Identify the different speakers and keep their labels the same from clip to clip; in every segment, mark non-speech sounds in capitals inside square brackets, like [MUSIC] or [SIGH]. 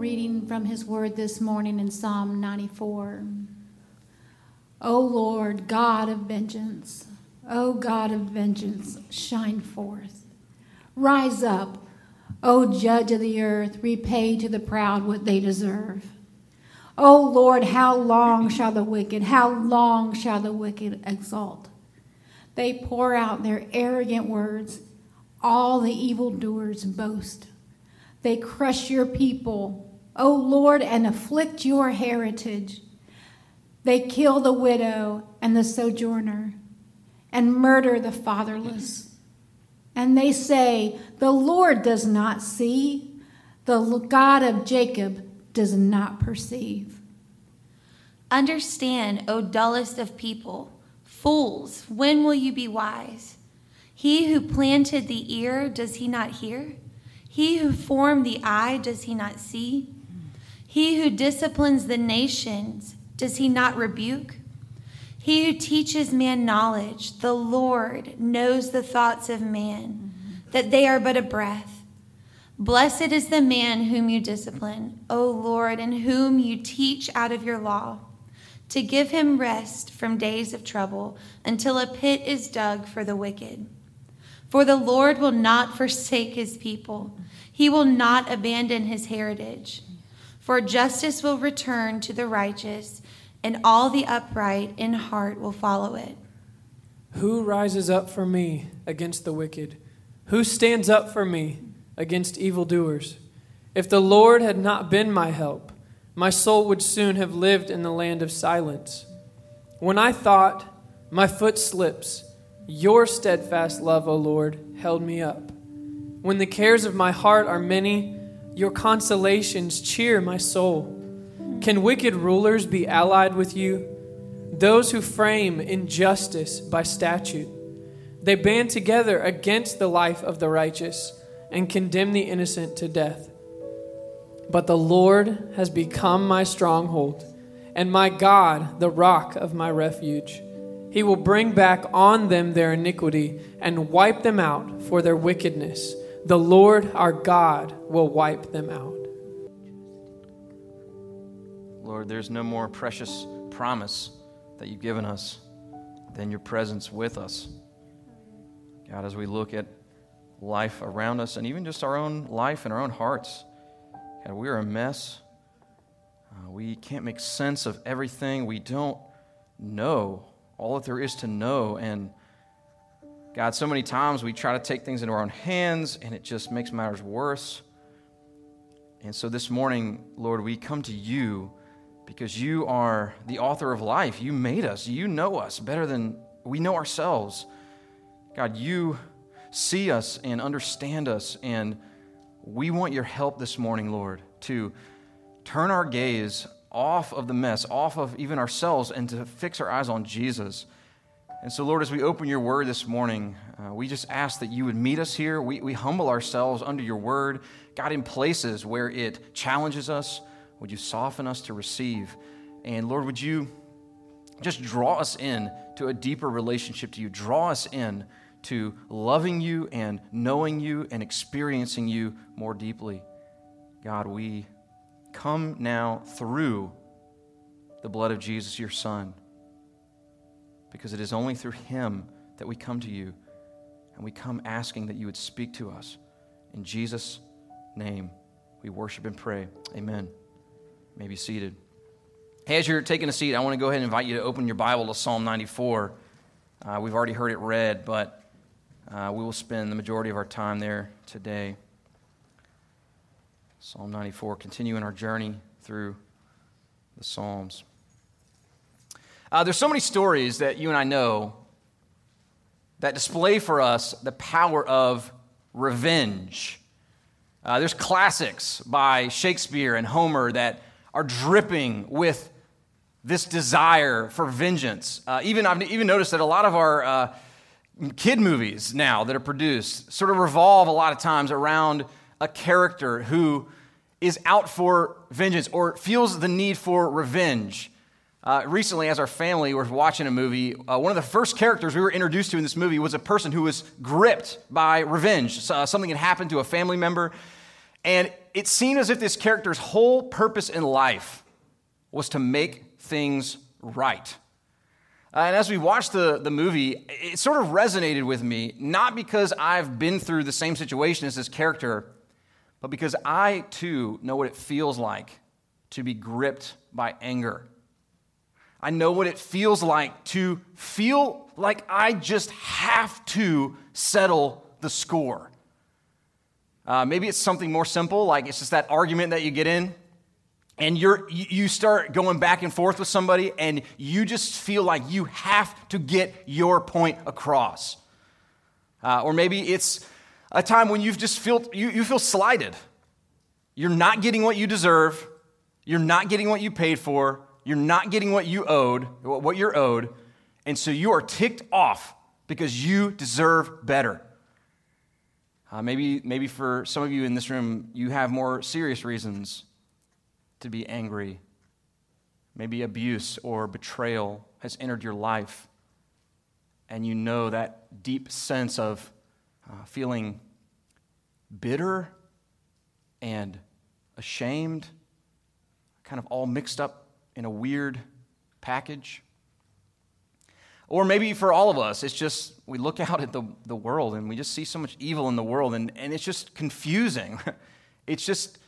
Speaker 1: reading from his word this morning in Psalm 94. O Lord, God of vengeance, O God of vengeance, shine forth. Rise up, O Judge of the earth, repay to the proud what they deserve. O Lord, how long shall the wicked, how long shall the wicked exalt? They pour out their arrogant words, all the evildoers boast. They crush your people, O Lord, and afflict your heritage. They kill the widow and the sojourner and murder the fatherless. And they say, The Lord does not see, the God of Jacob does not perceive.
Speaker 2: Understand, O dullest of people, fools, when will you be wise? He who planted the ear, does he not hear? He who formed the eye, does he not see? He who disciplines the nations, does he not rebuke? He who teaches man knowledge, the Lord, knows the thoughts of man, that they are but a breath. Blessed is the man whom you discipline, O Lord, and whom you teach out of your law, to give him rest from days of trouble until a pit is dug for the wicked. For the Lord will not forsake his people, he will not abandon his heritage. For justice will return to the righteous, and all the upright in heart will follow it.
Speaker 3: Who rises up for me against the wicked? Who stands up for me against evildoers? If the Lord had not been my help, my soul would soon have lived in the land of silence. When I thought, my foot slips, your steadfast love, O Lord, held me up. When the cares of my heart are many, your consolations cheer my soul. Can wicked rulers be allied with you? Those who frame injustice by statute. They band together against the life of the righteous and condemn the innocent to death. But the Lord has become my stronghold, and my God, the rock of my refuge. He will bring back on them their iniquity and wipe them out for their wickedness. The Lord our God will wipe them out.
Speaker 4: Lord, there's no more precious promise that you've given us than your presence with us. God, as we look at life around us and even just our own life and our own hearts, God, we are a mess. Uh, we can't make sense of everything. We don't know all that there is to know. And God, so many times we try to take things into our own hands and it just makes matters worse. And so this morning, Lord, we come to you because you are the author of life. You made us, you know us better than we know ourselves. God, you see us and understand us, and we want your help this morning, Lord, to turn our gaze off of the mess, off of even ourselves, and to fix our eyes on Jesus. And so, Lord, as we open your word this morning, uh, we just ask that you would meet us here. We, we humble ourselves under your word. God, in places where it challenges us, would you soften us to receive? And Lord, would you just draw us in to a deeper relationship to you? Draw us in to loving you and knowing you and experiencing you more deeply. God, we come now through the blood of Jesus, your Son, because it is only through Him that we come to you, and we come asking that you would speak to us. In Jesus' name, we worship and pray. Amen. You may be seated. Hey, as you're taking a seat, I want to go ahead and invite you to open your Bible to Psalm 94. Uh, we've already heard it read, but uh, we will spend the majority of our time there today. Psalm 94, continuing our journey through the Psalms. Uh, there's so many stories that you and I know that display for us the power of revenge. Uh, there's classics by Shakespeare and Homer that are dripping with this desire for vengeance. Uh, even I've even noticed that a lot of our uh, kid movies now that are produced sort of revolve a lot of times around a character who is out for vengeance or feels the need for revenge. Uh, recently, as our family was watching a movie, uh, one of the first characters we were introduced to in this movie was a person who was gripped by revenge. Uh, something had happened to a family member, and it seemed as if this character's whole purpose in life was to make things right. Uh, and as we watched the, the movie, it sort of resonated with me, not because I've been through the same situation as this character, but because I too know what it feels like to be gripped by anger. I know what it feels like to feel like I just have to settle the score. Uh, maybe it's something more simple, like it's just that argument that you get in, and you're, you start going back and forth with somebody, and you just feel like you have to get your point across. Uh, or maybe it's a time when you've just feel, you, you feel slighted. You're not getting what you deserve, you're not getting what you paid for, you're not getting what you owed, what you're owed, and so you are ticked off because you deserve better. Uh, maybe, maybe for some of you in this room, you have more serious reasons to be angry. Maybe abuse or betrayal has entered your life, and you know that deep sense of uh, feeling bitter and ashamed, kind of all mixed up in a weird package. Or maybe for all of us, it's just we look out at the, the world and we just see so much evil in the world and, and it's just confusing. [LAUGHS] it's just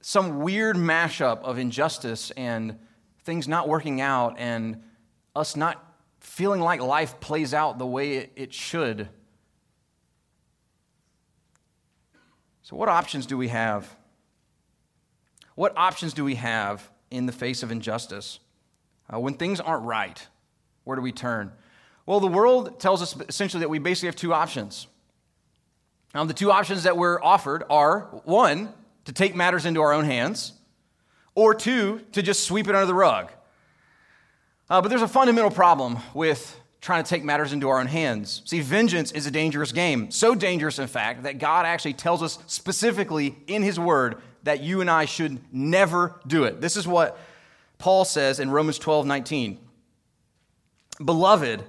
Speaker 4: some weird mashup of injustice and things not working out and us not feeling like life plays out the way it, it should. So, what options do we have? What options do we have in the face of injustice? Uh, when things aren't right, where do we turn? Well, the world tells us essentially that we basically have two options. Now, the two options that we're offered are one, to take matters into our own hands, or two, to just sweep it under the rug. Uh, but there's a fundamental problem with trying to take matters into our own hands. See, vengeance is a dangerous game. So dangerous, in fact, that God actually tells us specifically in His Word that you and I should never do it. This is what Paul says in Romans 12 19. Beloved,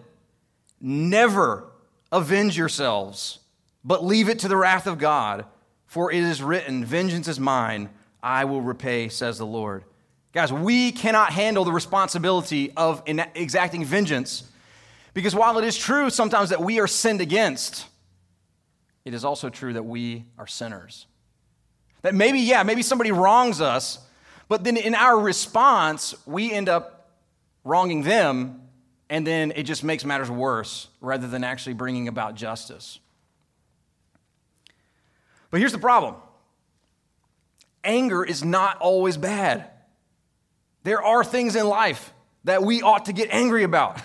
Speaker 4: never avenge yourselves, but leave it to the wrath of God, for it is written, Vengeance is mine, I will repay, says the Lord. Guys, we cannot handle the responsibility of exacting vengeance because while it is true sometimes that we are sinned against, it is also true that we are sinners. That maybe, yeah, maybe somebody wrongs us, but then in our response, we end up wronging them and then it just makes matters worse rather than actually bringing about justice. But here's the problem anger is not always bad. There are things in life that we ought to get angry about.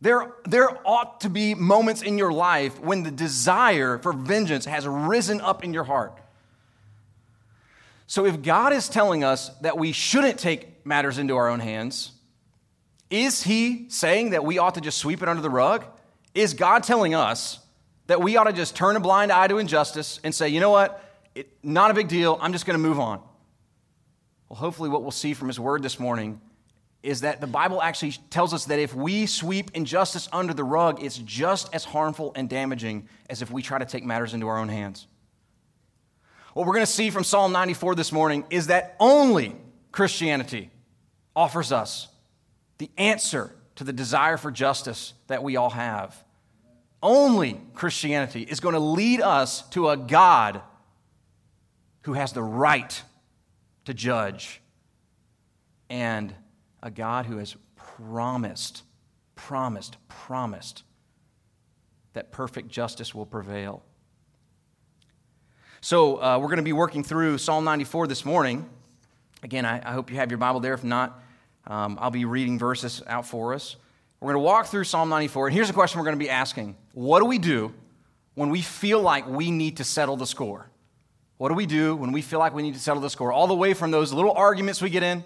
Speaker 4: There, there ought to be moments in your life when the desire for vengeance has risen up in your heart. So, if God is telling us that we shouldn't take matters into our own hands, is he saying that we ought to just sweep it under the rug? Is God telling us that we ought to just turn a blind eye to injustice and say, you know what, it, not a big deal, I'm just going to move on? Well, hopefully, what we'll see from his word this morning is that the Bible actually tells us that if we sweep injustice under the rug, it's just as harmful and damaging as if we try to take matters into our own hands. What we're going to see from Psalm 94 this morning is that only Christianity offers us the answer to the desire for justice that we all have. Only Christianity is going to lead us to a God who has the right to judge and a God who has promised, promised, promised that perfect justice will prevail. So, uh, we're going to be working through Psalm 94 this morning. Again, I, I hope you have your Bible there. If not, um, I'll be reading verses out for us. We're going to walk through Psalm 94, and here's a question we're going to be asking What do we do when we feel like we need to settle the score? What do we do when we feel like we need to settle the score? All the way from those little arguments we get in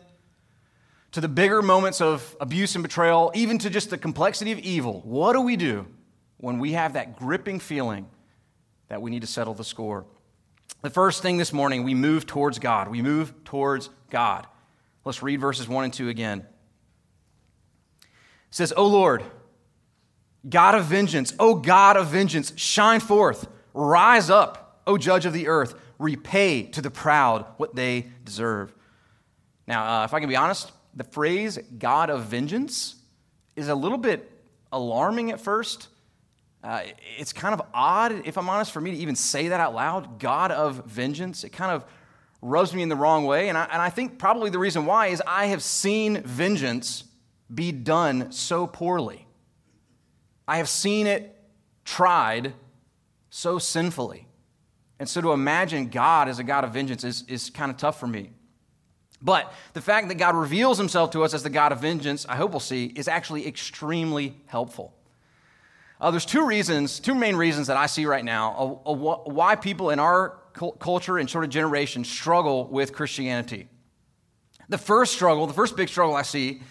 Speaker 4: to the bigger moments of abuse and betrayal, even to just the complexity of evil. What do we do when we have that gripping feeling that we need to settle the score? The first thing this morning, we move towards God. We move towards God. Let's read verses 1 and 2 again. It says, O Lord, God of vengeance, O God of vengeance, shine forth. Rise up, O judge of the earth. repay to the proud what they deserve. Now, uh, if I can be honest, the phrase God of vengeance is a little bit alarming at first. Uh, it's kind of odd, if I'm honest, for me to even say that out loud God of vengeance. It kind of rubs me in the wrong way. And I, and I think probably the reason why is I have seen vengeance be done so poorly. I have seen it tried so sinfully. And so to imagine God as a God of vengeance is, is kind of tough for me. But the fact that God reveals himself to us as the God of vengeance, I hope we'll see, is actually extremely helpful. Uh, there's two reasons, two main reasons that I see right now why people in our culture and sort of generation struggle with Christianity. The first struggle, the first big struggle I see,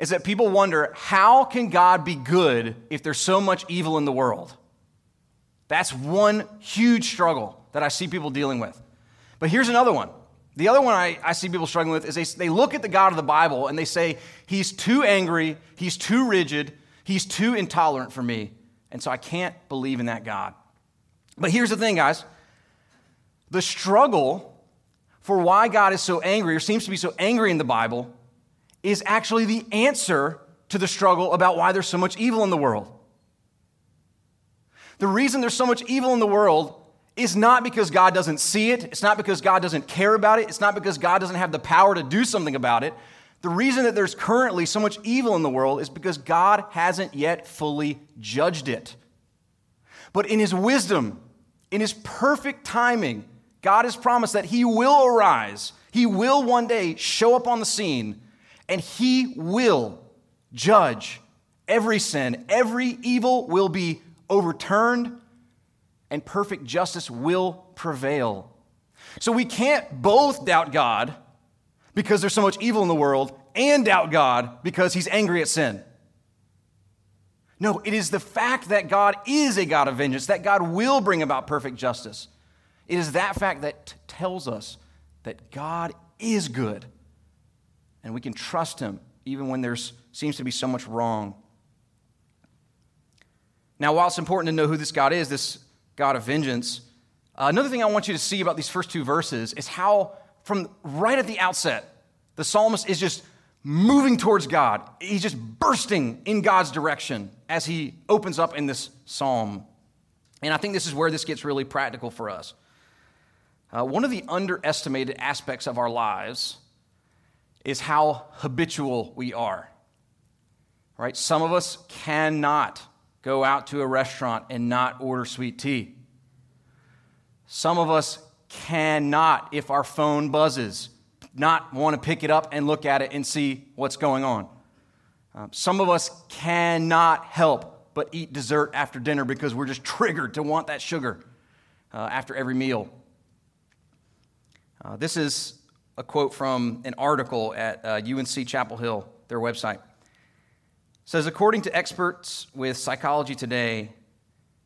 Speaker 4: is that people wonder how can God be good if there's so much evil in the world? That's one huge struggle that I see people dealing with. But here's another one. The other one I, I see people struggling with is they, they look at the God of the Bible and they say, He's too angry, He's too rigid, He's too intolerant for me. And so I can't believe in that God. But here's the thing, guys the struggle for why God is so angry or seems to be so angry in the Bible is actually the answer to the struggle about why there's so much evil in the world. The reason there's so much evil in the world is not because God doesn't see it, it's not because God doesn't care about it, it's not because God doesn't have the power to do something about it. The reason that there's currently so much evil in the world is because God hasn't yet fully judged it. But in His wisdom, in His perfect timing, God has promised that He will arise. He will one day show up on the scene, and He will judge every sin. Every evil will be overturned and perfect justice will prevail. So we can't both doubt God because there's so much evil in the world and doubt God because he's angry at sin. No, it is the fact that God is a God of vengeance, that God will bring about perfect justice. It is that fact that t- tells us that God is good and we can trust him even when there seems to be so much wrong. Now, while it's important to know who this God is, this God of vengeance. Uh, another thing I want you to see about these first two verses is how, from right at the outset, the psalmist is just moving towards God. He's just bursting in God's direction as he opens up in this psalm. And I think this is where this gets really practical for us. Uh, one of the underestimated aspects of our lives is how habitual we are. Right? Some of us cannot go out to a restaurant and not order sweet tea. Some of us cannot, if our phone buzzes, not want to pick it up and look at it and see what's going on. Um, some of us cannot help but eat dessert after dinner because we're just triggered to want that sugar uh, after every meal. Uh, this is a quote from an article at uh, UNC Chapel Hill, their website says according to experts with psychology today,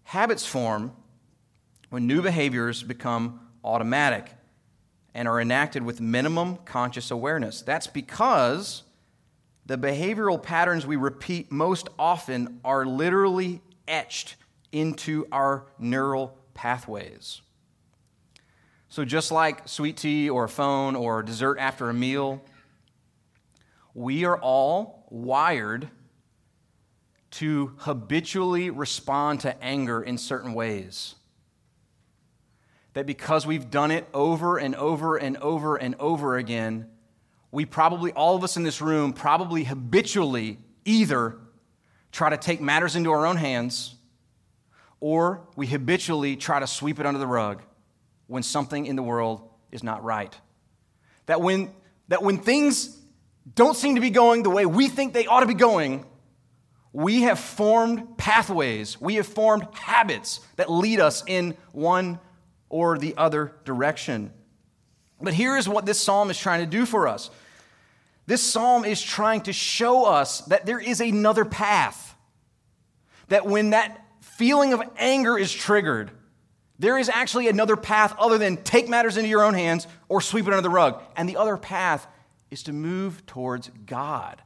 Speaker 4: habits form when new behaviors become automatic and are enacted with minimum conscious awareness. That's because the behavioral patterns we repeat most often are literally etched into our neural pathways. So, just like sweet tea or a phone or dessert after a meal, we are all wired to habitually respond to anger in certain ways. That because we've done it over and over and over and over again, we probably, all of us in this room, probably habitually either try to take matters into our own hands or we habitually try to sweep it under the rug when something in the world is not right. That when, that when things don't seem to be going the way we think they ought to be going, we have formed pathways, we have formed habits that lead us in one or the other direction. But here is what this psalm is trying to do for us this psalm is trying to show us that there is another path. That when that feeling of anger is triggered, there is actually another path other than take matters into your own hands or sweep it under the rug. And the other path is to move towards God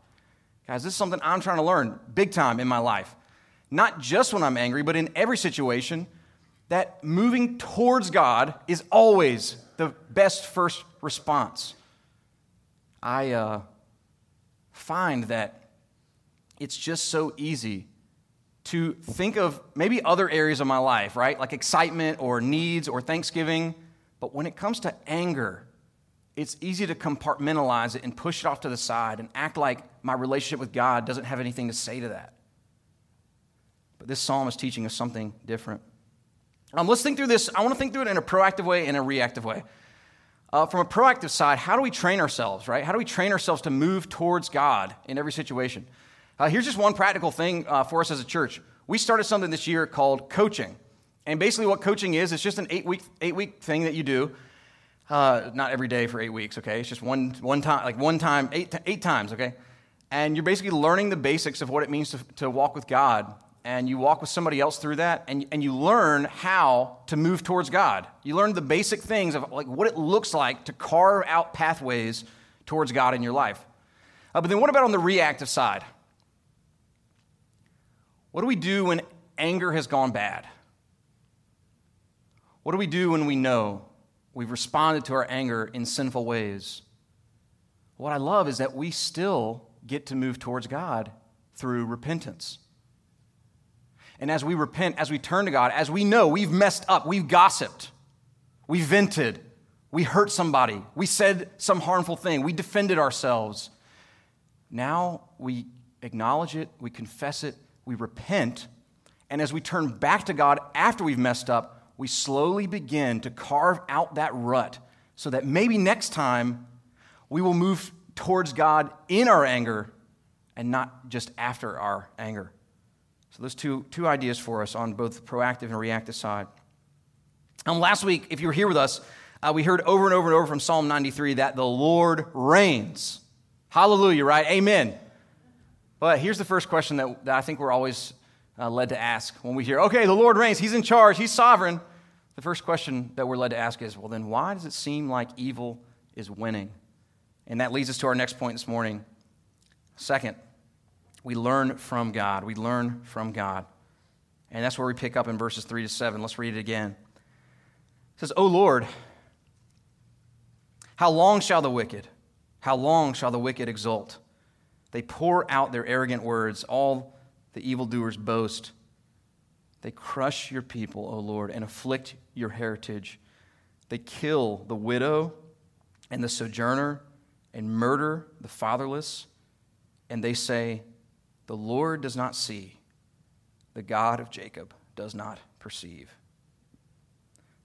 Speaker 4: Guys, this is something I'm trying to learn big time in my life. Not just when I'm angry, but in every situation. That moving towards God is always the best first response. I uh, find that it's just so easy to think of maybe other areas of my life, right? Like excitement or needs or thanksgiving. But when it comes to anger, it's easy to compartmentalize it and push it off to the side and act like my relationship with God doesn't have anything to say to that. But this psalm is teaching us something different. Um, let's think through this. I want to think through it in a proactive way and a reactive way. Uh, from a proactive side, how do we train ourselves, right? How do we train ourselves to move towards God in every situation? Uh, here's just one practical thing uh, for us as a church. We started something this year called coaching. And basically, what coaching is, it's just an eight week, eight week thing that you do. Uh, not every day for eight weeks, okay? It's just one, one time, like one time, eight, eight times, okay? And you're basically learning the basics of what it means to, to walk with God. And you walk with somebody else through that, and, and you learn how to move towards God. You learn the basic things of like what it looks like to carve out pathways towards God in your life. Uh, but then what about on the reactive side? What do we do when anger has gone bad? What do we do when we know we've responded to our anger in sinful ways? What I love is that we still get to move towards God through repentance. And as we repent, as we turn to God, as we know we've messed up, we've gossiped, we vented, we hurt somebody, we said some harmful thing, we defended ourselves. Now we acknowledge it, we confess it, we repent, and as we turn back to God after we've messed up, we slowly begin to carve out that rut so that maybe next time we will move towards God in our anger and not just after our anger. So, those two, two ideas for us on both the proactive and reactive side. Um, last week, if you were here with us, uh, we heard over and over and over from Psalm 93 that the Lord reigns. Hallelujah, right? Amen. But here's the first question that, that I think we're always uh, led to ask when we hear, okay, the Lord reigns, He's in charge, He's sovereign. The first question that we're led to ask is, well, then why does it seem like evil is winning? And that leads us to our next point this morning. Second, we learn from God. We learn from God. And that's where we pick up in verses 3 to 7. Let's read it again. It says, O Lord, how long shall the wicked, how long shall the wicked exult? They pour out their arrogant words. All the evildoers boast. They crush your people, O Lord, and afflict your heritage. They kill the widow and the sojourner and murder the fatherless. And they say, The Lord does not see, the God of Jacob does not perceive.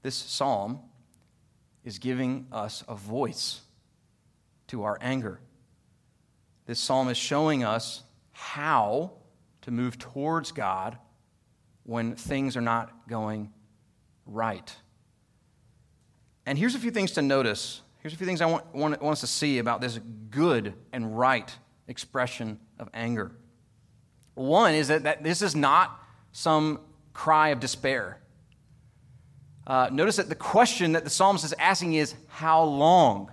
Speaker 4: This psalm is giving us a voice to our anger. This psalm is showing us how to move towards God when things are not going right. And here's a few things to notice. Here's a few things I want, want, want us to see about this good and right expression of anger. One is that, that this is not some cry of despair. Uh, notice that the question that the psalmist is asking is, How long?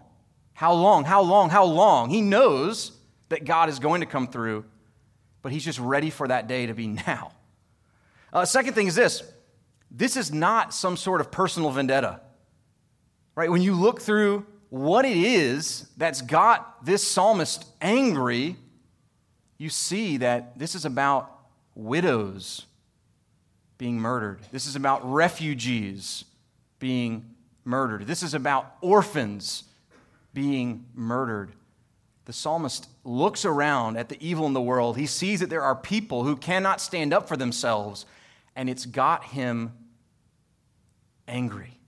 Speaker 4: How long? How long? How long? He knows that God is going to come through, but he's just ready for that day to be [LAUGHS] now. Uh, second thing is this this is not some sort of personal vendetta. Right? When you look through what it is that's got this psalmist angry, you see that this is about widows being murdered. This is about refugees being murdered. This is about orphans being murdered the psalmist looks around at the evil in the world. He sees that there are people who cannot stand up for themselves, and it's got him angry,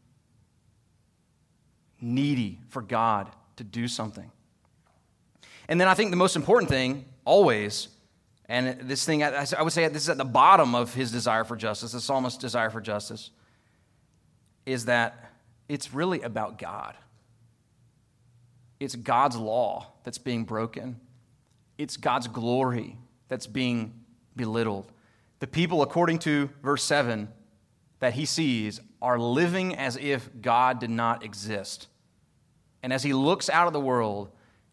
Speaker 4: needy for God to do something. And then I think the most important thing, always, and this thing, I would say this is at the bottom of his desire for justice, the psalmist's desire for justice, is that it's really about God. It's God's law that's being broken, it's God's glory that's being belittled. The people, according to verse 7, that he sees are living as if God did not exist. And as he looks out of the world,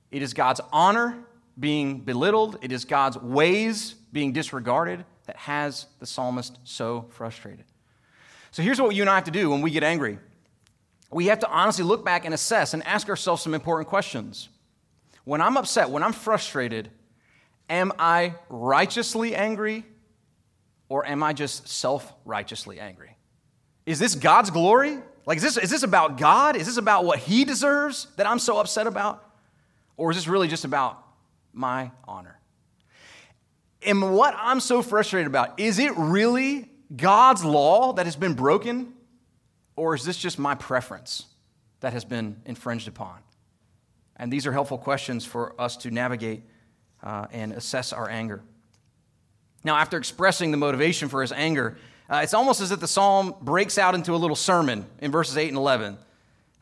Speaker 4: it is God's honor being belittled, it is God's ways being disregarded that has the psalmist so frustrated. So here's what you and I have to do when we get angry we have to honestly look back and assess and ask ourselves some important questions. When I'm upset, when I'm frustrated, am I righteously angry or am I just self righteously angry? Is this God's glory? Like, is this, is this about God? Is this about what He deserves that I'm so upset about? Or is this really just about my honor? And what I'm so frustrated about, is it really God's law that has been broken? Or is this just my preference that has been infringed upon? And these are helpful questions for us to navigate uh, and assess our anger. Now, after expressing the motivation for his anger, uh, it's almost as if the psalm breaks out into a little sermon in verses 8 and 11.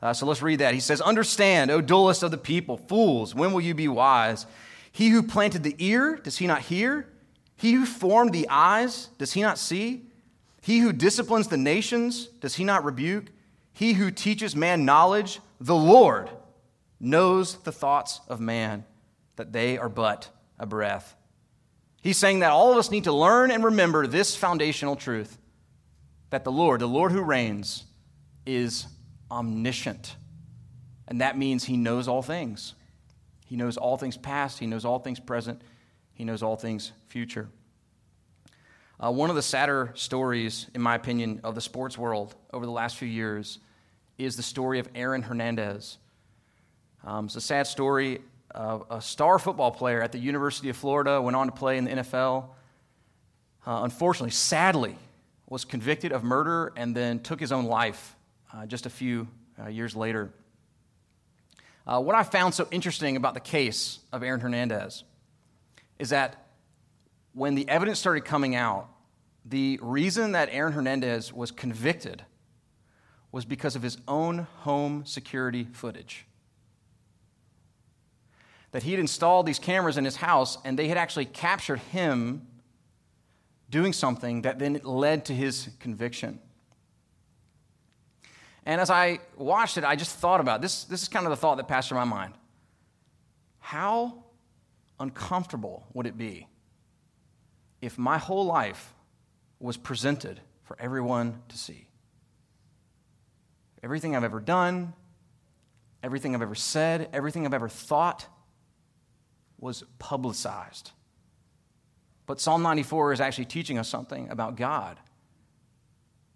Speaker 4: Uh, so let's read that. He says, Understand, O dullest of the people, fools, when will you be wise? He who planted the ear, does he not hear? He who formed the eyes, does he not see? He who disciplines the nations, does he not rebuke? He who teaches man knowledge, the Lord, knows the thoughts of man, that they are but a breath. He's saying that all of us need to learn and remember this foundational truth that the Lord, the Lord who reigns, is omniscient. And that means he knows all things. He knows all things past, he knows all things present, he knows all things future. Uh, one of the sadder stories, in my opinion, of the sports world over the last few years is the story of Aaron Hernandez. Um, it's a sad story. a star football player at the University of Florida went on to play in the NFL. Uh, unfortunately, sadly, was convicted of murder and then took his own life uh, just a few uh, years later. Uh, what I found so interesting about the case of Aaron Hernandez is that when the evidence started coming out, the reason that Aaron Hernandez was convicted was because of his own home security footage. That he had installed these cameras in his house and they had actually captured him doing something that then led to his conviction. And as I watched it, I just thought about this. This is kind of the thought that passed through my mind. How uncomfortable would it be if my whole life was presented for everyone to see. Everything I've ever done, everything I've ever said, everything I've ever thought was publicized. But Psalm 94 is actually teaching us something about God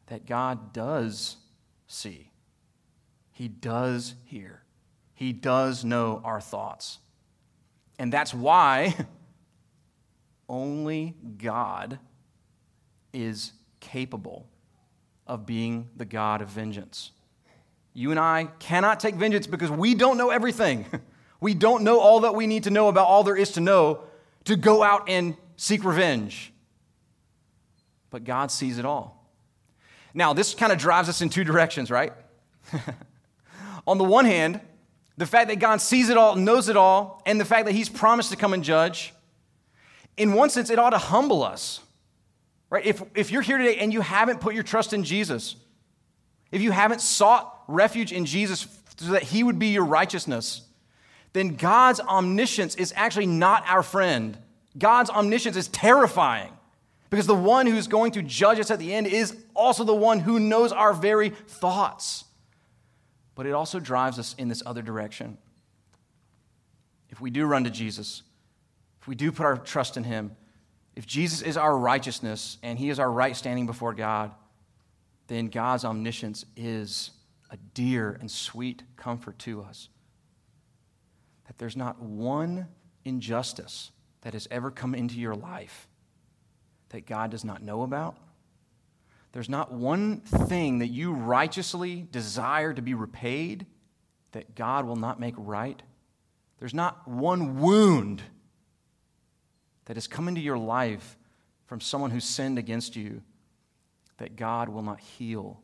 Speaker 4: that God does see, He does hear, He does know our thoughts. And that's why [LAUGHS] only God is capable of being the God of vengeance. You and I cannot take vengeance because we don't know everything. [LAUGHS] We don't know all that we need to know about all there is to know to go out and seek revenge. But God sees it all. Now, this kind of drives us in two directions, right? [LAUGHS] On the one hand, the fact that God sees it all, knows it all, and the fact that He's promised to come and judge in one sense, it ought to humble us. Right? If, if you're here today and you haven't put your trust in Jesus, if you haven't sought refuge in Jesus so that he would be your righteousness, then God's omniscience is actually not our friend. God's omniscience is terrifying because the one who's going to judge us at the end is also the one who knows our very thoughts. But it also drives us in this other direction. If we do run to Jesus, if we do put our trust in Him, if Jesus is our righteousness and He is our right standing before God, then God's omniscience is a dear and sweet comfort to us. That there's not one injustice that has ever come into your life that God does not know about. There's not one thing that you righteously desire to be repaid that God will not make right. There's not one wound that has come into your life from someone who sinned against you that God will not heal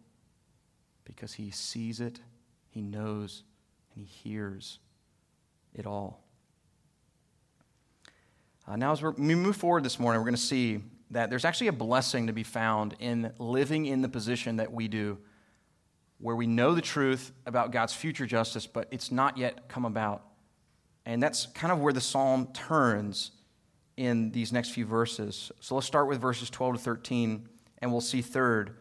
Speaker 4: because he sees it, he knows, and he hears it all. Uh, now, as we move forward this morning, we're going to see that there's actually a blessing to be found in living in the position that we do, where we know the truth about God's future justice, but it's not yet come about. And that's kind of where the psalm turns in these next few verses. So let's start with verses 12 to 13, and we'll see third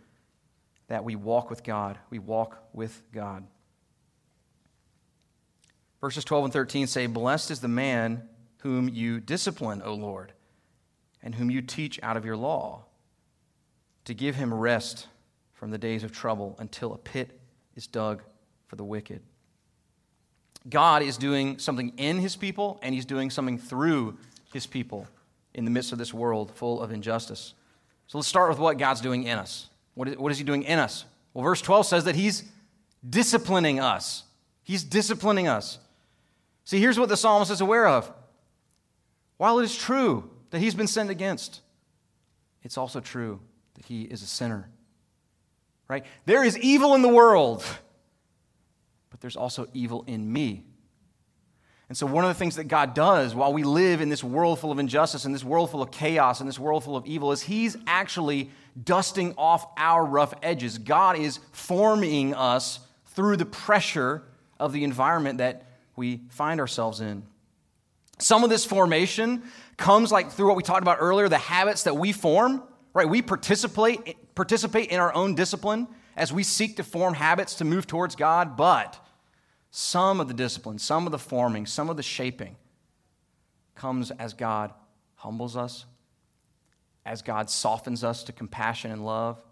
Speaker 4: that we walk with God. We walk with God. Verses 12 and 13 say, Blessed is the man whom you discipline, O Lord, and whom you teach out of your law, to give him rest from the days of trouble until a pit is dug for the wicked. God is doing something in his people, and he's doing something through his people in the midst of this world full of injustice. So let's start with what God's doing in us. What is, what is he doing in us? Well, verse 12 says that he's disciplining us. He's disciplining us. See, here's what the psalmist is aware of. While it is true that he's been sinned against, it's also true that he is a sinner. Right? There is evil in the world, but there's also evil in me. And so, one of the things that God does while we live in this world full of injustice, and this world full of chaos, and this world full of evil, is He's actually dusting off our rough edges. God is forming us through the pressure of the environment that we find ourselves in. Some of this formation comes like through what we talked about earlier, the habits that we form, right? We participate, participate in our own discipline as we seek to form habits to move towards God, but some of the discipline, some of the forming, some of the shaping comes as God humbles us, as God softens us to compassion and love,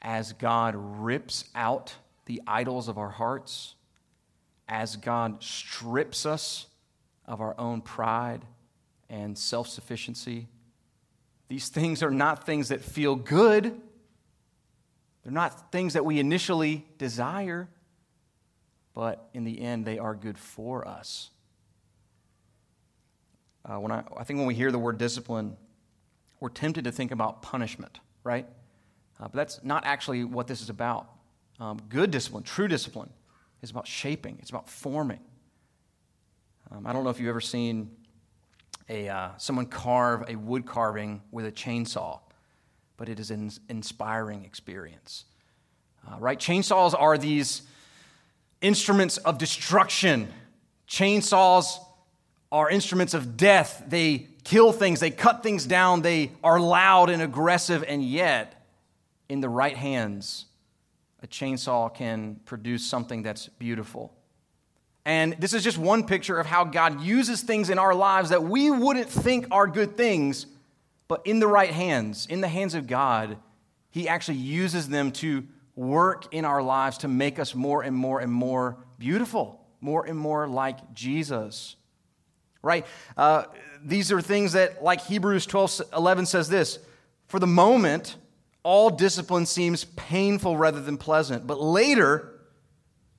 Speaker 4: as God rips out the idols of our hearts as God strips us of our own pride and self sufficiency. These things are not things that feel good. They're not things that we initially desire, but in the end, they are good for us. Uh, when I, I think when we hear the word discipline, we're tempted to think about punishment, right? Uh, but that's not actually what this is about. Um, good discipline, true discipline, is about shaping, it's about forming. Um, I don't know if you've ever seen a, uh, someone carve a wood carving with a chainsaw, but it is an inspiring experience. Uh, right? Chainsaws are these instruments of destruction. Chainsaws are instruments of death. They kill things, they cut things down, they are loud and aggressive, and yet, in the right hands, a chainsaw can produce something that's beautiful. And this is just one picture of how God uses things in our lives that we wouldn't think are good things, but in the right hands, in the hands of God, He actually uses them to work in our lives to make us more and more and more beautiful, more and more like Jesus. Right? Uh, these are things that, like Hebrews 12 11 says this for the moment, all discipline seems painful rather than pleasant, but later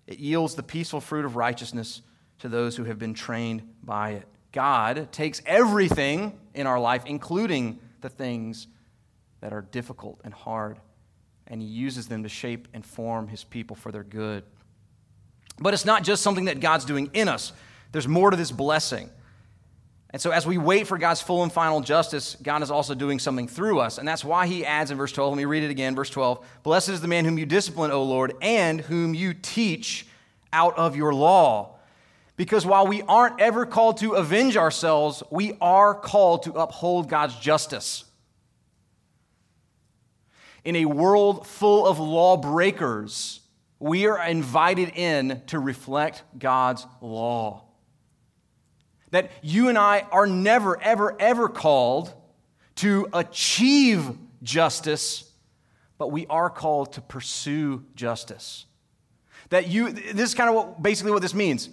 Speaker 4: it yields the peaceful fruit of righteousness to those who have been trained by it. God takes everything in our life, including the things that are difficult and hard, and He uses them to shape and form His people for their good. But it's not just something that God's doing in us, there's more to this blessing. And so, as we wait for God's full and final justice, God is also doing something through us. And that's why he adds in verse 12, let me read it again, verse 12 Blessed is the man whom you discipline, O Lord, and whom you teach out of your law. Because while we aren't ever called to avenge ourselves, we are called to uphold God's justice. In a world full of lawbreakers, we are invited in to reflect God's law. That you and I are never, ever, ever called to achieve justice, but we are called to pursue justice. That you, this is kind of what, basically what this means.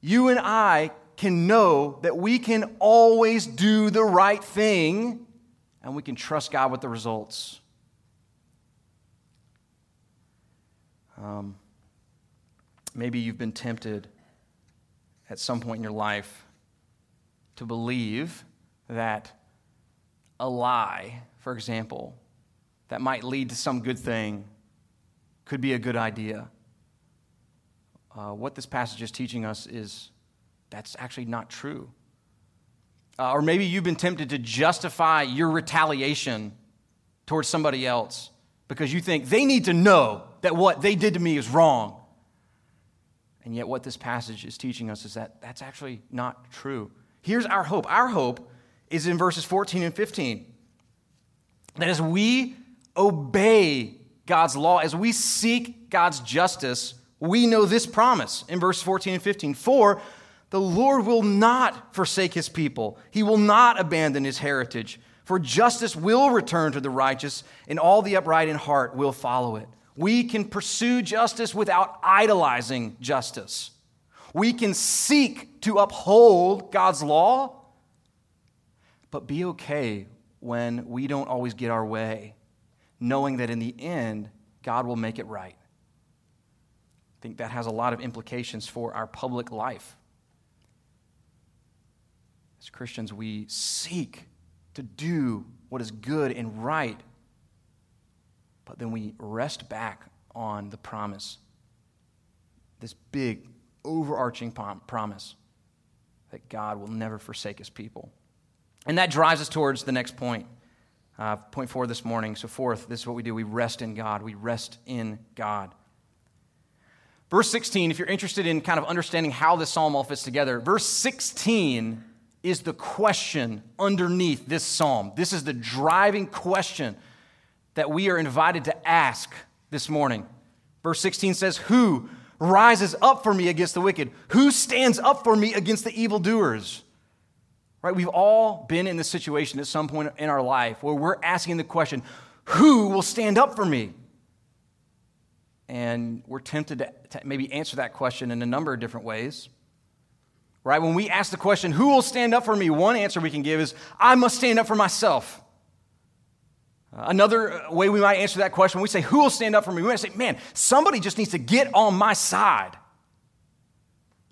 Speaker 4: You and I can know that we can always do the right thing and we can trust God with the results. Um, maybe you've been tempted at some point in your life to believe that a lie, for example, that might lead to some good thing could be a good idea. Uh, what this passage is teaching us is that's actually not true. Uh, or maybe you've been tempted to justify your retaliation towards somebody else because you think they need to know that what they did to me is wrong. And yet, what this passage is teaching us is that that's actually not true. Here's our hope. Our hope is in verses 14 and 15. That as we obey God's law, as we seek God's justice, we know this promise in verse 14 and 15. For the Lord will not forsake his people, he will not abandon his heritage. For justice will return to the righteous, and all the upright in heart will follow it. We can pursue justice without idolizing justice. We can seek to uphold God's law, but be okay when we don't always get our way, knowing that in the end, God will make it right. I think that has a lot of implications for our public life. As Christians, we seek to do what is good and right, but then we rest back on the promise this big, overarching promise that God will never forsake his people. And that drives us towards the next point. Uh, point four this morning. So, fourth, this is what we do we rest in God. We rest in God. Verse 16, if you're interested in kind of understanding how this psalm all fits together, verse 16 is the question underneath this psalm. This is the driving question that we are invited to ask this morning. Verse 16 says, Who rises up for me against the wicked? Who stands up for me against the evildoers? Right? We've all been in this situation at some point in our life where we're asking the question, Who will stand up for me? And we're tempted to, to maybe answer that question in a number of different ways. Right? When we ask the question, Who will stand up for me? One answer we can give is, I must stand up for myself. Uh, another uh, way we might answer that question, we say, Who will stand up for me? We might say, Man, somebody just needs to get on my side.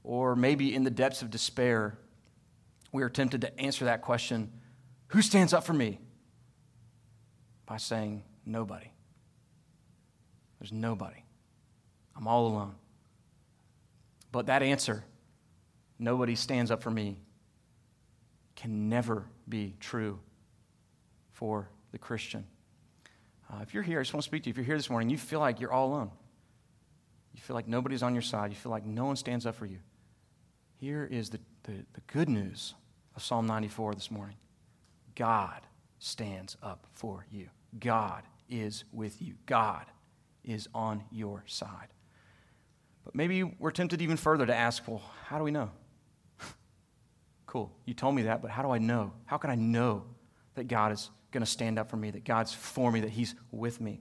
Speaker 4: Or maybe in the depths of despair, we are tempted to answer that question, Who stands up for me? By saying, Nobody. There's nobody. I'm all alone. But that answer, nobody stands up for me, can never be true for the Christian. Uh, if you're here, I just want to speak to you. If you're here this morning, you feel like you're all alone. You feel like nobody's on your side. You feel like no one stands up for you. Here is the, the, the good news of Psalm 94 this morning God stands up for you. God is with you. God is on your side. But maybe we're tempted even further to ask, well, how do we know? [LAUGHS] cool, you told me that, but how do I know? How can I know that God is going to stand up for me, that God's for me, that He's with me?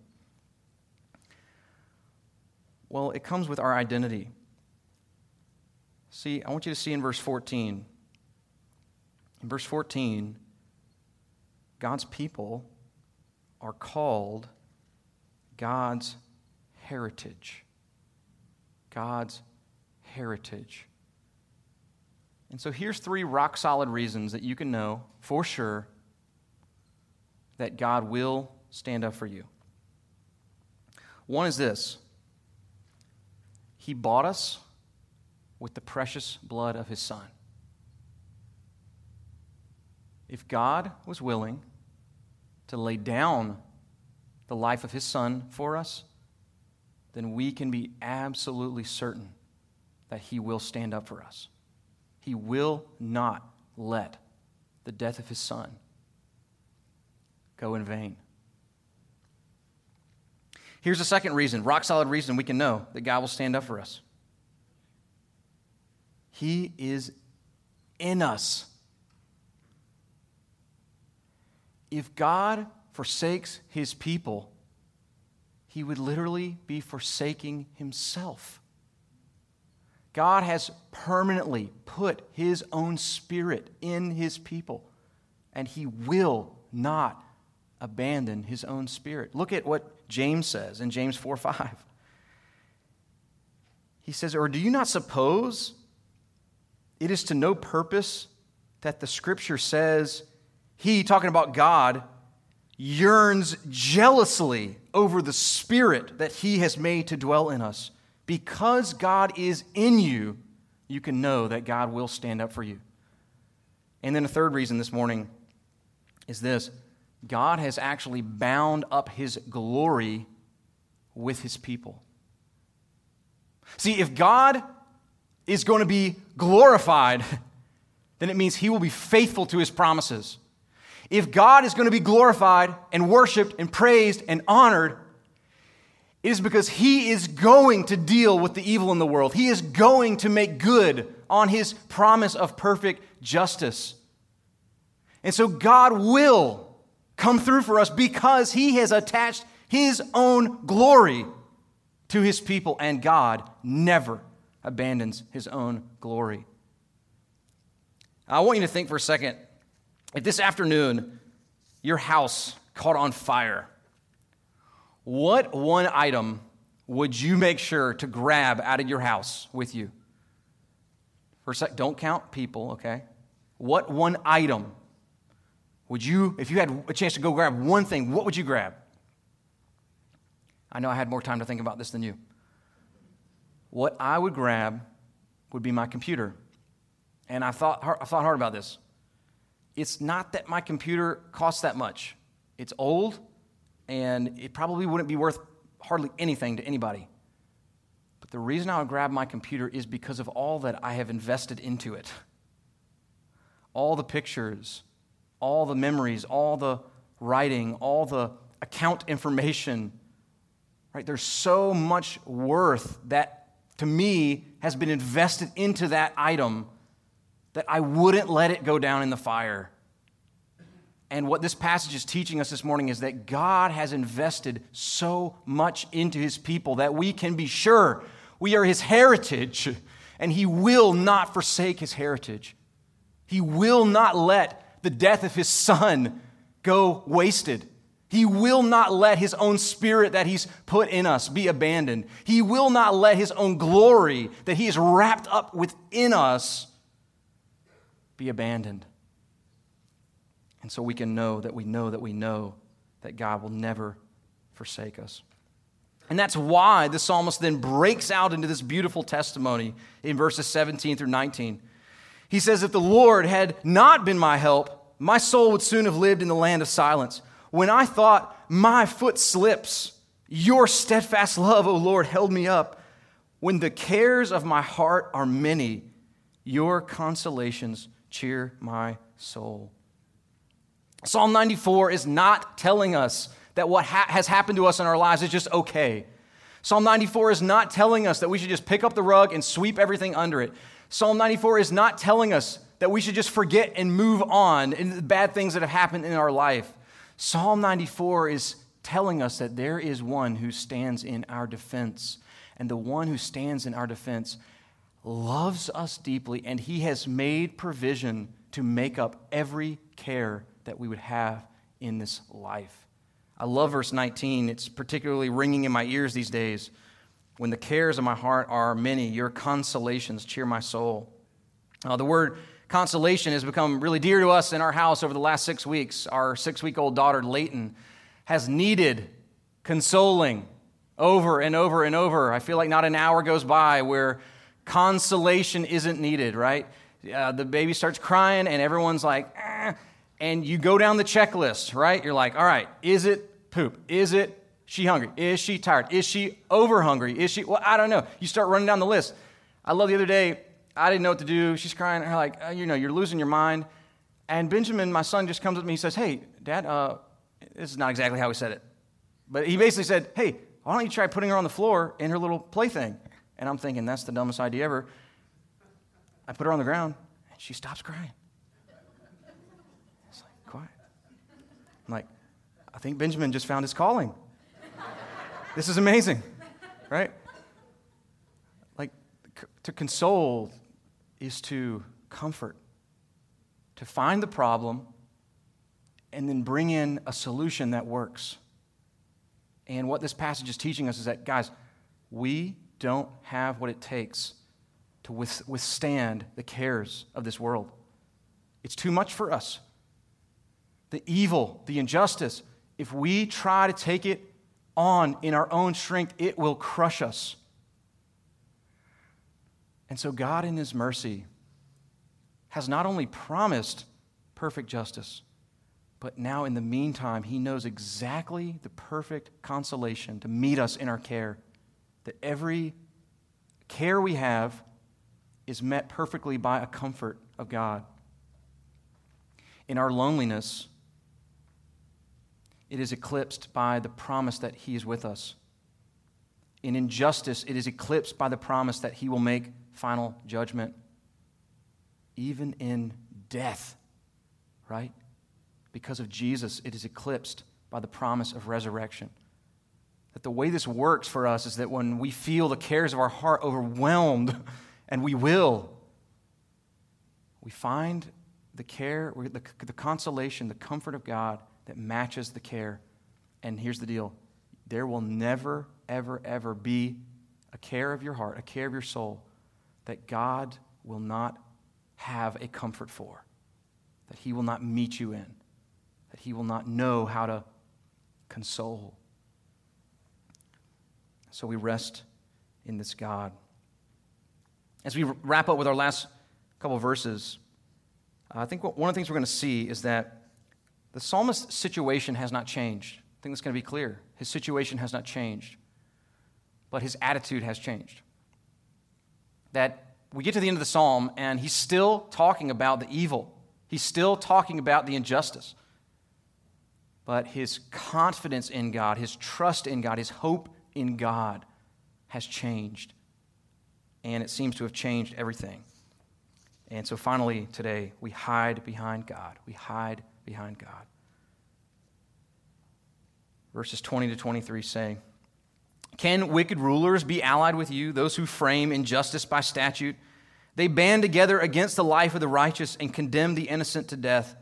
Speaker 4: Well, it comes with our identity. See, I want you to see in verse 14. In verse 14, God's people are called God's heritage. God's heritage. And so here's three rock solid reasons that you can know for sure that God will stand up for you. One is this He bought us with the precious blood of His Son. If God was willing to lay down the life of His Son for us, then we can be absolutely certain that He will stand up for us. He will not let the death of His Son go in vain. Here's a second reason, rock solid reason we can know that God will stand up for us. He is in us. If God forsakes his people, he would literally be forsaking himself. God has permanently put his own spirit in his people, and he will not abandon his own spirit. Look at what James says in James 4 5. He says, Or do you not suppose it is to no purpose that the scripture says, He, talking about God, yearns jealously over the spirit that He has made to dwell in us? Because God is in you, you can know that God will stand up for you. And then a third reason this morning is this God has actually bound up his glory with his people. See, if God is going to be glorified, [LAUGHS] then it means he will be faithful to his promises. If God is going to be glorified and worshiped and praised and honored, It is because He is going to deal with the evil in the world. He is going to make good on His promise of perfect justice. And so God will come through for us because He has attached His own glory to His people, and God never abandons His own glory. I want you to think for a second if this afternoon your house caught on fire, what one item would you make sure to grab out of your house with you? For a sec, don't count people, okay? What one item would you, if you had a chance to go grab one thing, what would you grab? I know I had more time to think about this than you. What I would grab would be my computer. And I thought, I thought hard about this. It's not that my computer costs that much. It's old, and it probably wouldn't be worth hardly anything to anybody. But the reason I would grab my computer is because of all that I have invested into it all the pictures, all the memories, all the writing, all the account information. Right? There's so much worth that to me has been invested into that item that I wouldn't let it go down in the fire. And what this passage is teaching us this morning is that God has invested so much into his people that we can be sure we are his heritage and he will not forsake his heritage. He will not let the death of his son go wasted. He will not let his own spirit that he's put in us be abandoned. He will not let his own glory that he has wrapped up within us be abandoned. And so we can know that we know that we know that God will never forsake us. And that's why the psalmist then breaks out into this beautiful testimony in verses 17 through 19. He says, If the Lord had not been my help, my soul would soon have lived in the land of silence. When I thought, my foot slips, your steadfast love, O Lord, held me up. When the cares of my heart are many, your consolations cheer my soul. Psalm 94 is not telling us that what ha- has happened to us in our lives is just okay. Psalm 94 is not telling us that we should just pick up the rug and sweep everything under it. Psalm 94 is not telling us that we should just forget and move on in the bad things that have happened in our life. Psalm 94 is telling us that there is one who stands in our defense. And the one who stands in our defense loves us deeply, and he has made provision to make up every care that we would have in this life. I love verse 19. It's particularly ringing in my ears these days. When the cares of my heart are many, your consolations cheer my soul. Uh, the word consolation has become really dear to us in our house over the last six weeks. Our six week old daughter, Layton, has needed consoling over and over and over. I feel like not an hour goes by where consolation isn't needed, right? Uh, the baby starts crying, and everyone's like, eh, and you go down the checklist, right? You're like, all right, is it poop? Is it she hungry? Is she tired? Is she over hungry? Is she, well, I don't know. You start running down the list. I love the other day, I didn't know what to do. She's crying. Her like, you know, you're losing your mind. And Benjamin, my son, just comes up to me. He says, hey, Dad, uh, this is not exactly how he said it. But he basically said, hey, why don't you try putting her on the floor in her little plaything? And I'm thinking, that's the dumbest idea ever. I put her on the ground, and she stops crying. It's like, quiet. I'm like, I think Benjamin just found his calling. This is amazing, right? Like, to console is to comfort, to find the problem, and then bring in a solution that works. And what this passage is teaching us is that, guys, we don't have what it takes to withstand the cares of this world. It's too much for us the evil, the injustice, if we try to take it on in our own strength, it will crush us. And so, God, in His mercy, has not only promised perfect justice, but now, in the meantime, He knows exactly the perfect consolation to meet us in our care. That every care we have is met perfectly by a comfort of God. In our loneliness, it is eclipsed by the promise that He is with us. In injustice, it is eclipsed by the promise that he will make final judgment. Even in death, right? Because of Jesus, it is eclipsed by the promise of resurrection. That the way this works for us is that when we feel the cares of our heart overwhelmed, [LAUGHS] and we will, we find the care, the, the consolation, the comfort of God that matches the care. And here's the deal there will never, ever, ever be a care of your heart, a care of your soul that God will not have a comfort for, that He will not meet you in, that He will not know how to console. So we rest in this God. As we wrap up with our last couple verses, I think one of the things we're going to see is that the psalmist's situation has not changed. I think that's going to be clear. His situation has not changed, but his attitude has changed. That we get to the end of the psalm and he's still talking about the evil, he's still talking about the injustice. But his confidence in God, his trust in God, his hope in God has changed. And it seems to have changed everything. And so finally, today, we hide behind God. We hide behind God. Verses 20 to 23 say, Can wicked rulers be allied with you, those who frame injustice by statute? They band together against the life of the righteous and condemn the innocent to death.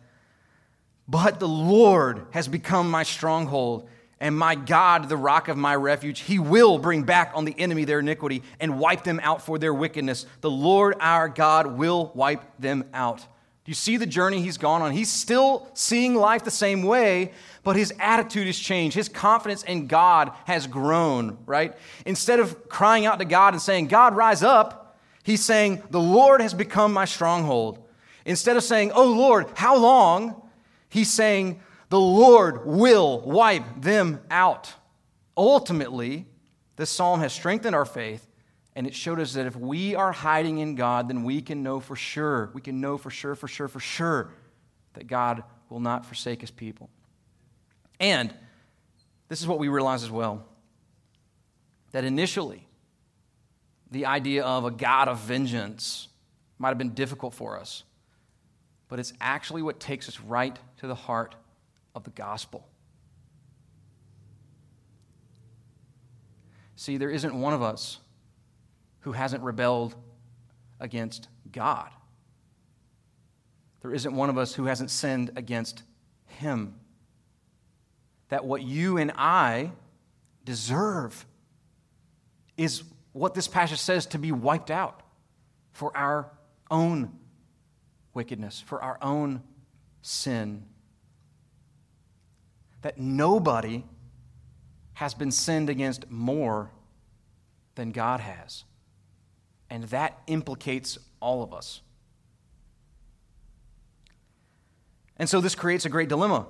Speaker 4: But the Lord has become my stronghold and my God, the rock of my refuge, he will bring back on the enemy their iniquity and wipe them out for their wickedness. The Lord our God will wipe them out. You see the journey he's gone on? He's still seeing life the same way, but his attitude has changed. His confidence in God has grown, right? Instead of crying out to God and saying, God, rise up, he's saying, The Lord has become my stronghold. Instead of saying, Oh Lord, how long? He's saying, the Lord will wipe them out. Ultimately, this psalm has strengthened our faith, and it showed us that if we are hiding in God, then we can know for sure, we can know for sure, for sure, for sure that God will not forsake his people. And this is what we realize as well that initially, the idea of a God of vengeance might have been difficult for us, but it's actually what takes us right to the heart of the gospel. See, there isn't one of us who hasn't rebelled against God. There isn't one of us who hasn't sinned against Him. That what you and I deserve is what this passage says to be wiped out for our own wickedness, for our own sin that nobody has been sinned against more than God has. And that implicates all of us. And so this creates a great dilemma.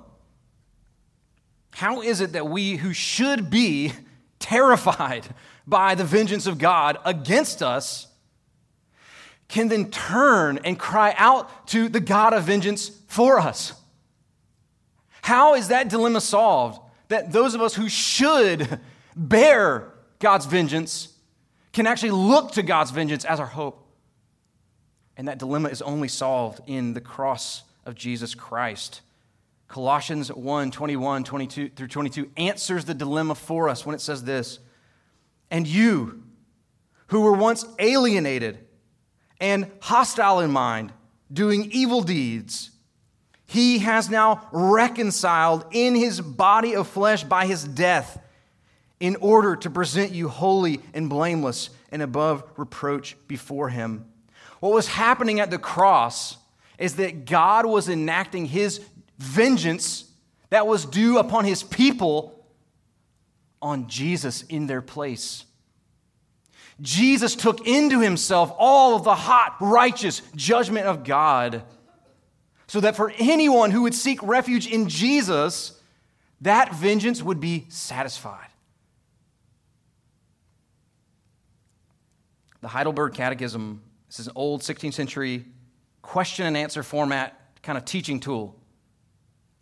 Speaker 4: How is it that we who should be [LAUGHS] terrified by the vengeance of God against us can then turn and cry out to the God of vengeance for us? How is that dilemma solved? That those of us who should bear God's vengeance can actually look to God's vengeance as our hope. And that dilemma is only solved in the cross of Jesus Christ. Colossians 1 21, 22 through 22 answers the dilemma for us when it says this And you, who were once alienated and hostile in mind, doing evil deeds, he has now reconciled in his body of flesh by his death in order to present you holy and blameless and above reproach before him. What was happening at the cross is that God was enacting his vengeance that was due upon his people on Jesus in their place. Jesus took into himself all of the hot, righteous judgment of God so that for anyone who would seek refuge in Jesus, that vengeance would be satisfied. The Heidelberg Catechism this is an old 16th century question and answer format kind of teaching tool.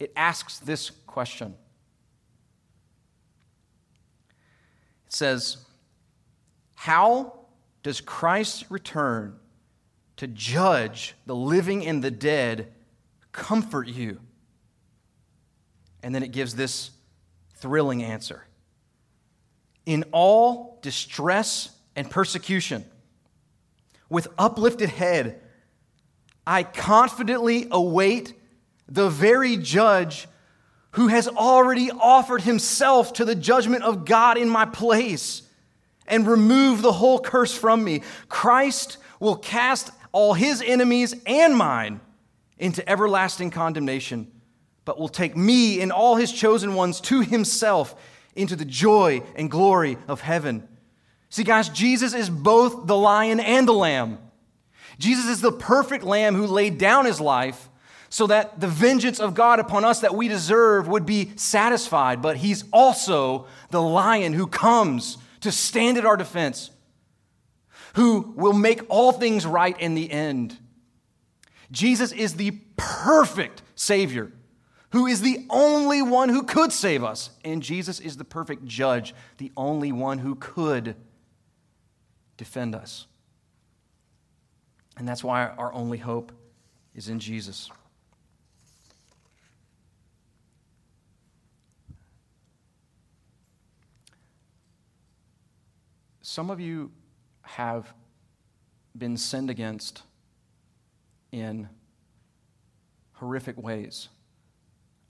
Speaker 4: It asks this question. It says, How does Christ's return to judge the living and the dead comfort you? And then it gives this thrilling answer In all distress and persecution, with uplifted head, I confidently await the very judge who has already offered himself to the judgment of God in my place and remove the whole curse from me. Christ will cast all his enemies and mine into everlasting condemnation, but will take me and all his chosen ones to himself into the joy and glory of heaven. See, guys, Jesus is both the lion and the lamb. Jesus is the perfect lamb who laid down his life so that the vengeance of God upon us that we deserve would be satisfied. But he's also the lion who comes to stand at our defense, who will make all things right in the end. Jesus is the perfect Savior, who is the only one who could save us. And Jesus is the perfect judge, the only one who could defend us. And that's why our only hope is in Jesus. Some of you have been sinned against in horrific ways.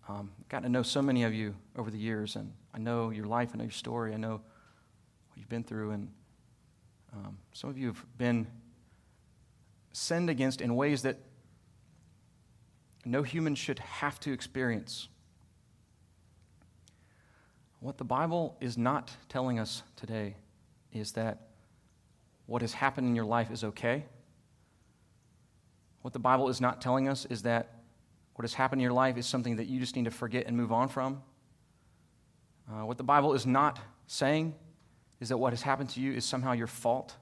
Speaker 4: Um, got to know so many of you over the years, and I know your life, I know your story, I know what you've been through, and um, some of you have been sinned against in ways that no human should have to experience. What the Bible is not telling us today is that what has happened in your life is okay. What the Bible is not telling us is that what has happened in your life is something that you just need to forget and move on from. Uh, what the Bible is not saying is that what has happened to you is somehow your fault.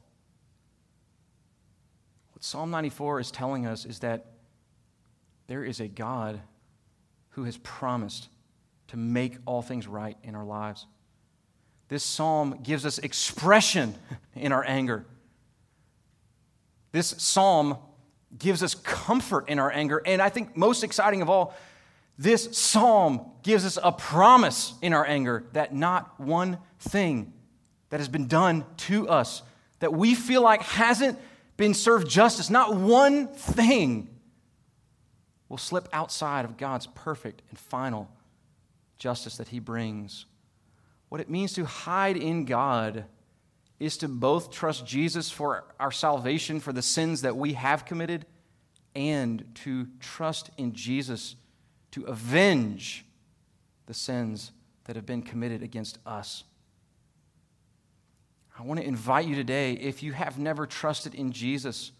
Speaker 4: What Psalm 94 is telling us is that there is a God who has promised to make all things right in our lives. This psalm gives us expression [LAUGHS] in our anger. This psalm gives us comfort in our anger. And I think most exciting of all, this psalm gives us a promise in our anger that not one thing that has been done to us that we feel like hasn't been served justice, not one thing will slip outside of God's perfect and final justice that He brings what it means to hide in God is to both trust Jesus for our salvation for the sins that we have committed and to trust in Jesus to avenge the sins that have been committed against us. I want to invite you today, if you have never trusted in Jesus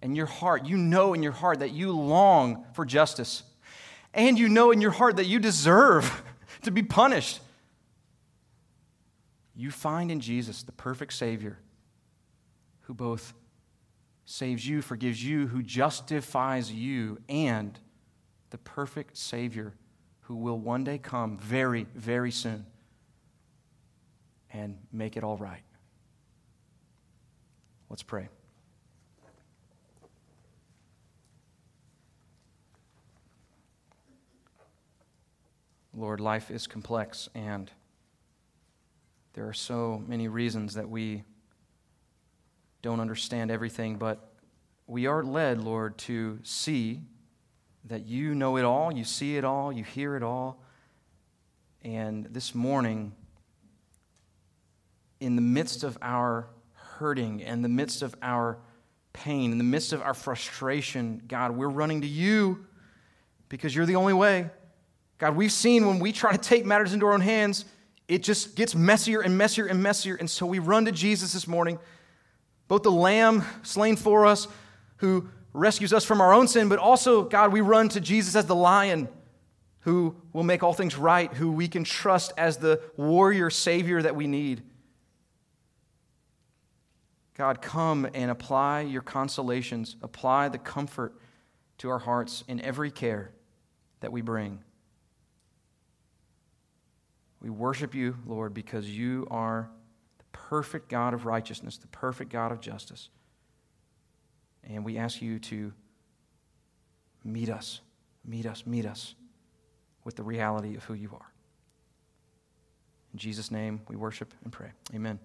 Speaker 4: and your heart, you know in your heart that you long for justice, and you know in your heart that you deserve [LAUGHS] to be punished you find in Jesus the perfect Savior who both saves you, forgives you, who justifies you, and the perfect Savior who will one day come very, very soon and make it all right. Let's pray. Lord, life is complex and there are so many reasons that we don't understand everything, but we are led, Lord, to see that you know it all, you see it all, you hear it all. And this morning, in the midst of our hurting, in the midst of our pain, in the midst of our frustration, God, we're running to you because you're the only way. God, we've seen when we try to take matters into our own hands, it just gets messier and messier and messier. And so we run to Jesus this morning, both the Lamb slain for us, who rescues us from our own sin, but also, God, we run to Jesus as the lion who will make all things right, who we can trust as the warrior savior that we need. God, come and apply your consolations, apply the comfort to our hearts in every care that we bring. We worship you, Lord, because you are the perfect God of righteousness, the perfect God of justice. And we ask you to meet us, meet us, meet us with the reality of who you are. In Jesus' name, we worship and pray. Amen.